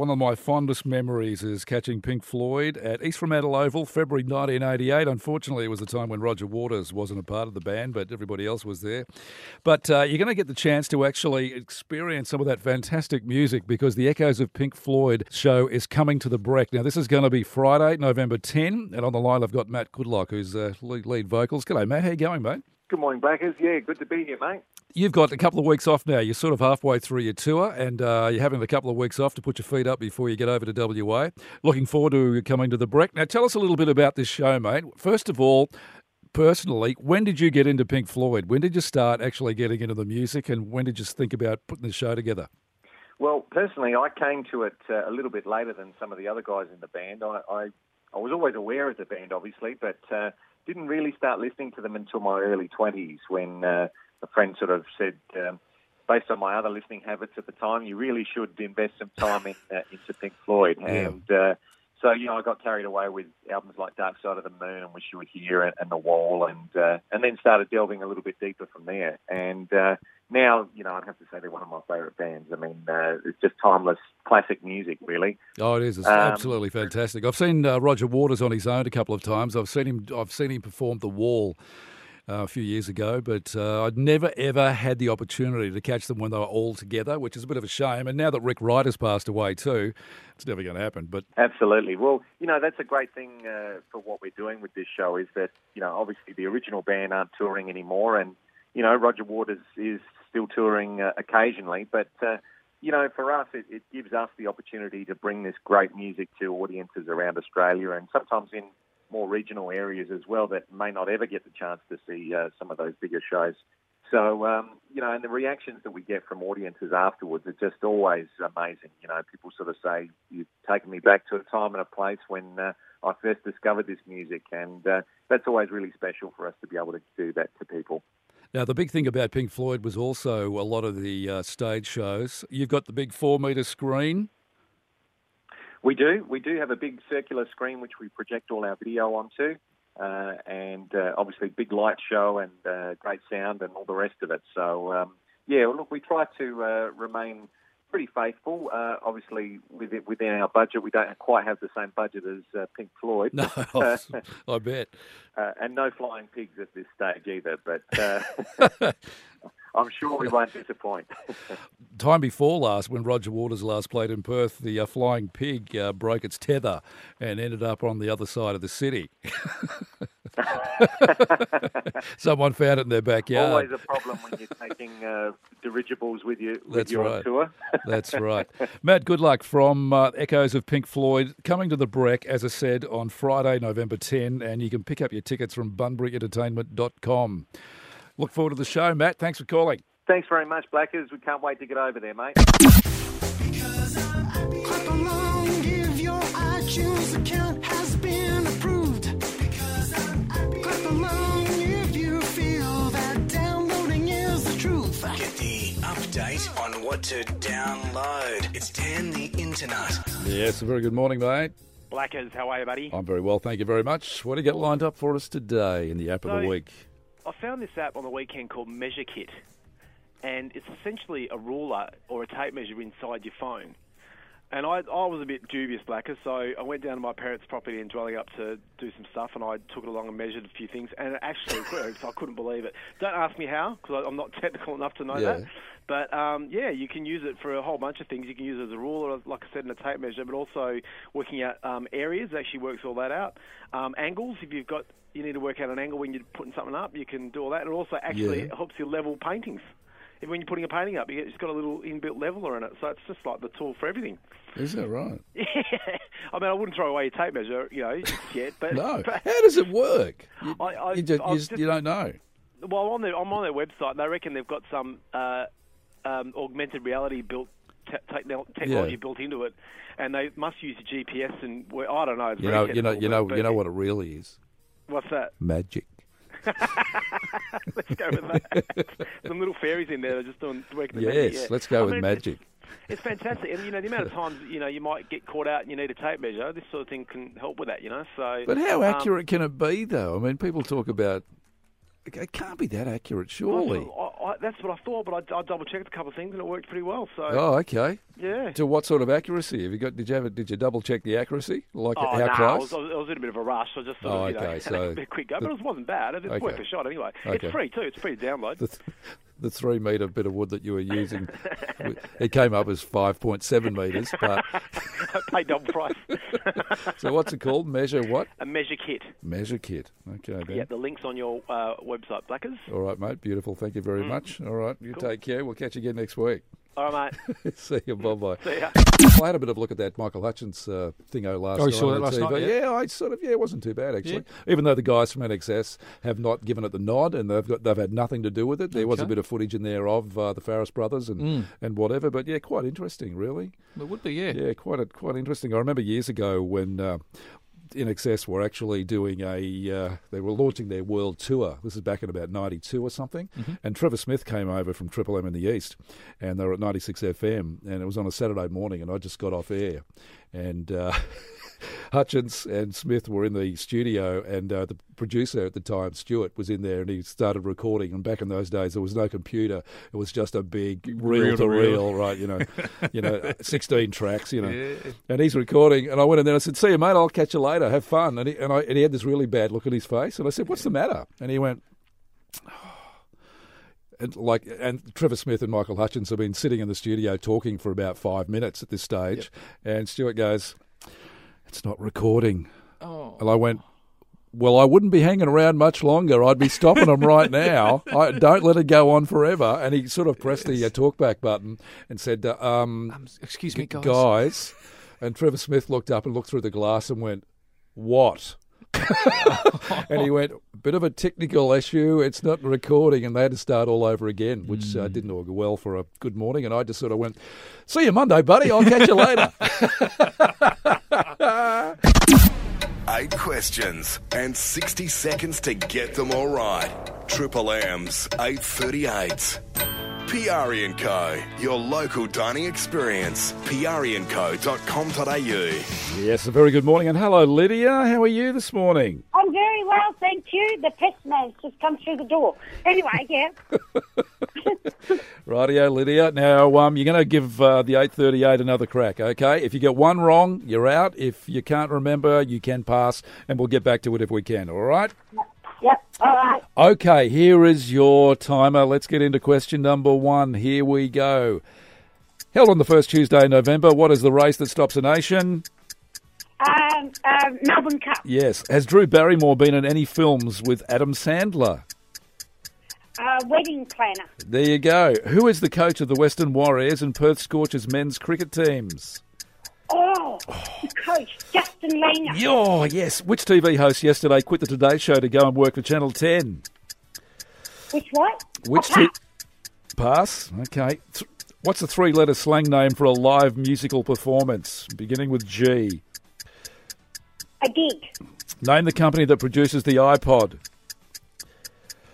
one of my fondest memories is catching Pink Floyd at East Fremantle Oval, February 1988. Unfortunately, it was the time when Roger Waters wasn't a part of the band, but everybody else was there. But uh, you're going to get the chance to actually experience some of that fantastic music because the Echoes of Pink Floyd show is coming to the BREC. Now, this is going to be Friday, November 10, and on the line I've got Matt Goodluck, who's uh, lead, vocals. G'day, Matt. How you going, mate? Good morning, Blackers. Yeah, good to be here, mate. You've got a couple of weeks off now. You're sort of halfway through your tour, and uh, you're having a couple of weeks off to put your feet up before you get over to WA. Looking forward to coming to the BREC. Now, tell us a little bit about this show, mate. First of all, personally, when did you get into Pink Floyd? When did you start actually getting into the music, and when did you think about putting the show together? Well, personally, I came to it uh, a little bit later than some of the other guys in the band. I, I, I was always aware of the band, obviously, but uh, didn't really start listening to them until my early 20s when uh, a friend sort of said, um, based on my other listening habits at the time, you really should invest some time in, uh, into Pink Floyd. Yeah. And uh, so, you know, I got carried away with albums like Dark Side of the Moon and Wish You Were Here and, and The Wall, and uh, and then started delving a little bit deeper from there. And uh, now, you know, I'd have to say they're one of my favourite bands. I mean, uh, it's just timeless classic music, really. Oh, it is. It's Um, absolutely fantastic. I've seen uh, Roger Waters on his own a couple of times. I've seen him. I've seen him perform The Wall uh, a few years ago, but uh, I'd never ever had the opportunity to catch them when they were all together, which is a bit of a shame. And now that Rick Wright has passed away too, it's never going to happen. But Absolutely. Well, you know, that's a great thing uh, for what we're doing with this show is that, you know, obviously the original band aren't touring anymore and, you know, Roger Waters is still touring uh, occasionally, but, uh, you know, for us, it, it gives us the opportunity to bring this great music to audiences around Australia and sometimes in more regional areas as well that may not ever get the chance to see uh, some of those bigger shows. So, um, you know, and the reactions that we get from audiences afterwards are just always amazing. You know, people sort of say, you've taken me back to a time and a place when uh, I first discovered this music. And uh, that's always really special for us to be able to do that to people. now the big thing about Pink Floyd was also a lot of the uh, stage shows. You've got the big four meter screen. We do. We do have a big circular screen which we project all our video onto. Uh, and uh, obviously, big light show and uh, great sound and all the rest of it. So, um, yeah, look, we try to uh, remain pretty faithful. Uh, obviously, within, within our budget, we don't quite have the same budget as uh, Pink Floyd. No, I bet. uh, and no flying pigs at this stage either. But uh, I'm sure we won't disappoint. Time before last, when Roger Waters last played in Perth, the uh, flying pig uh, broke its tether and ended up on the other side of the city. Someone found it in their backyard. Always a problem when you're taking uh, dirigibles with you with That's you right. tour. That's right. Matt, Goodluck from uh, Echoes of Pink Floyd coming to the BREC, as I said, on Friday, November 10, and you can pick up your tickets from bunburyentertainment.com. Look forward to the show, Matt. Thanks for calling. Thanks very much, Blackers. We can't wait to get over there, mate. Clap along if your iTunes account has been approved. What to download. It's Dan the Internut. Yes, a very good morning, mate. Blackers, how are you, buddy? I'm very well, thank you very much. What do you get lined up for us today in the app of the week? I found this app on the weekend called Measure Kit, and it's essentially a ruler or a tape measure inside your phone. And I, I was a bit dubious, Blacker, so I went down to my parents' property in Dwellingup to do some stuff, and I took it along and measured a few things, and it actually worked. I couldn't believe it. Don't ask me how, because I'm not technical enough to know Yeah. that. But um, yeah, you can use it for a whole bunch of things. You can use it as a ruler, like I said, in a tape measure, but also working out um, areas actually works all that out. Um, angles, if you've got you need to work out an angle when you're putting something up, you can do all that. And it also actually Yeah. helps you level paintings. If when you're putting a painting up, it's got a little inbuilt leveler in it, so it's just like the tool for everything. Is that right? Yeah, I mean, I wouldn't throw away your tape measure, you know, yet, but No. but- How does it work? You, I- I- you, just- just- you don't know. Well, on their I'm on their website. They reckon they've got some uh, um, augmented reality built te- techno- technology Yeah. built into it, and they must use GPS. And well, I don't know. It's You know, you know, you know, you know what it really is. What's that? Magic. Let's go with that. Some little fairies in there that are just doing working. the Yes, magic, yeah. let's go I with mean, magic. It's fantastic, and you know the amount of times you know you might get caught out and you need a tape measure. This sort of thing can help with that, you know. So, But how um, accurate can it be, though? I mean, people talk about it can't be that accurate, surely. I, I, that's what I thought, but I, I double checked a couple of things and it worked pretty well. So Oh, okay. yeah. To what sort of accuracy have you got? Did you have? A, did you double check the accuracy? Like Oh, how no, I close? was, I was I was in a bit of a rush. I just sort Oh, of, you know, okay, had so a quick go, but it wasn't bad. It's Okay. worth a shot anyway. Okay. It's free too. It's free to download. the, th- the three metre bit of wood that you were using, it came up as five point seven metres. But I paid double price. so what's it called? Measure what? a measure kit. Measure kit. Okay, then. Yeah, the link's on your uh, website, Blackers. All right, mate. Beautiful. Thank you Mm. very much. All right, you take care. We'll catch you again next week. All right, mate. See you. Bye bye. See ya. I had a bit of a look at that Michael Hutchence uh, thingo last year. Oh, you saw that last TV. night, yeah? yeah, I sort of yeah, it wasn't too bad actually. Yeah. Even though the guys from INXS have not given it the nod and they've got they've had nothing to do with it. There was a bit of footage in there of uh, the Farriss brothers and Mm. and whatever. But yeah, quite interesting, really. It would be, yeah. Yeah, quite a, quite interesting. I remember years ago when. Uh, INXS were actually doing a, uh, they were launching their world tour. This is back in about 92 or something. And Trevor Smith came over from Triple M in the East, and they were at 96 FM, and it was on a Saturday morning, and I just got off air. And uh, Hutchence and Smith were in the studio, and uh, the producer at the time, Stuart, was in there, and he started recording. And back in those days, there was no computer; it was just a big reel to reel, right? You know, you know, sixteen tracks, you know. And he's recording, and I went in there and I said, "See you, mate. I'll catch you later. Have fun." And he and, I, and he had this really bad look on his face, and I said, "What's the matter?" And he went. And like and Trevor Smith and Michael Hutchence have been sitting in the studio talking for about five minutes at this stage, and Stuart goes, "It's not recording." Oh. And I went, Well, I wouldn't be hanging around much longer. I'd be stopping them right now. I, don't let it go on forever. And he sort of pressed the uh, talkback button and said, uh, um, Um, excuse me, guys. guys. And Trevor Smith looked up and looked through the glass and went, What? and he went, Bit of a technical issue. It's not recording. And they had to start all over again, which uh, didn't augur well for a good morning. And I just sort of went, See you Monday, buddy. I'll catch you later. Questions and 60 seconds to get them all right. Triple M's 838. Piari & Co. Your local dining experience. piariandco.com.au. yes, a very good morning. And hello, Lydia. How are you this morning? I'm very well, thank you. The postman's just come through the door. Anyway, yeah. Rightio, Lydia. Now, um, you're going to give uh, the 838 another crack, okay? If you get one wrong, you're out. If you can't remember, you can pass, and we'll get back to it if we can, all right? Yep, all right. Okay, here is your timer. Let's get into question number one. Here we go. Held on the first Tuesday in November, what is the race that stops a nation? Um, um, Melbourne Cup. Yes. Has Drew Barrymore been in any films with Adam Sandler? Uh, wedding planner. There you go. Who is the coach of the Western Warriors and Perth Scorchers men's cricket teams? Oh, the coach, Justin Langer. Oh, yes. Which TV host yesterday quit the Today Show to go and work for Channel 10? Which what? Which Oh, t- Pass. Okay. What's the three letter slang name for a live musical performance beginning with G? A gig. Name the company that produces the iPod.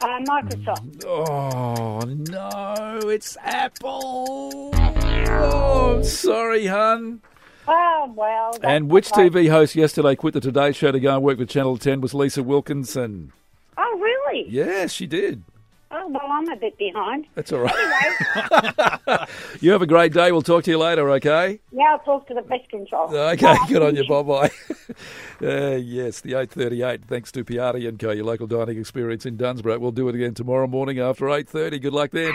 Uh, Microsoft. Oh, no. It's Apple. Oh, I'm sorry, hun. Oh, well. And which okay. TV host yesterday quit the Today Show to go and work for Channel 10 was Lisa Wilkinson. Oh, really? Yes, she did. Oh, well, I'm a bit behind. That's all right. Anyway, You have a great day. We'll talk to you later, okay? Yeah, I'll talk to the pest control. Okay, good on you. Bye bye. uh, yes, the 8:38. Thanks to Piatti and Co, your local dining experience in Dunsborough. We'll do it again tomorrow morning after 8:30. Good luck then.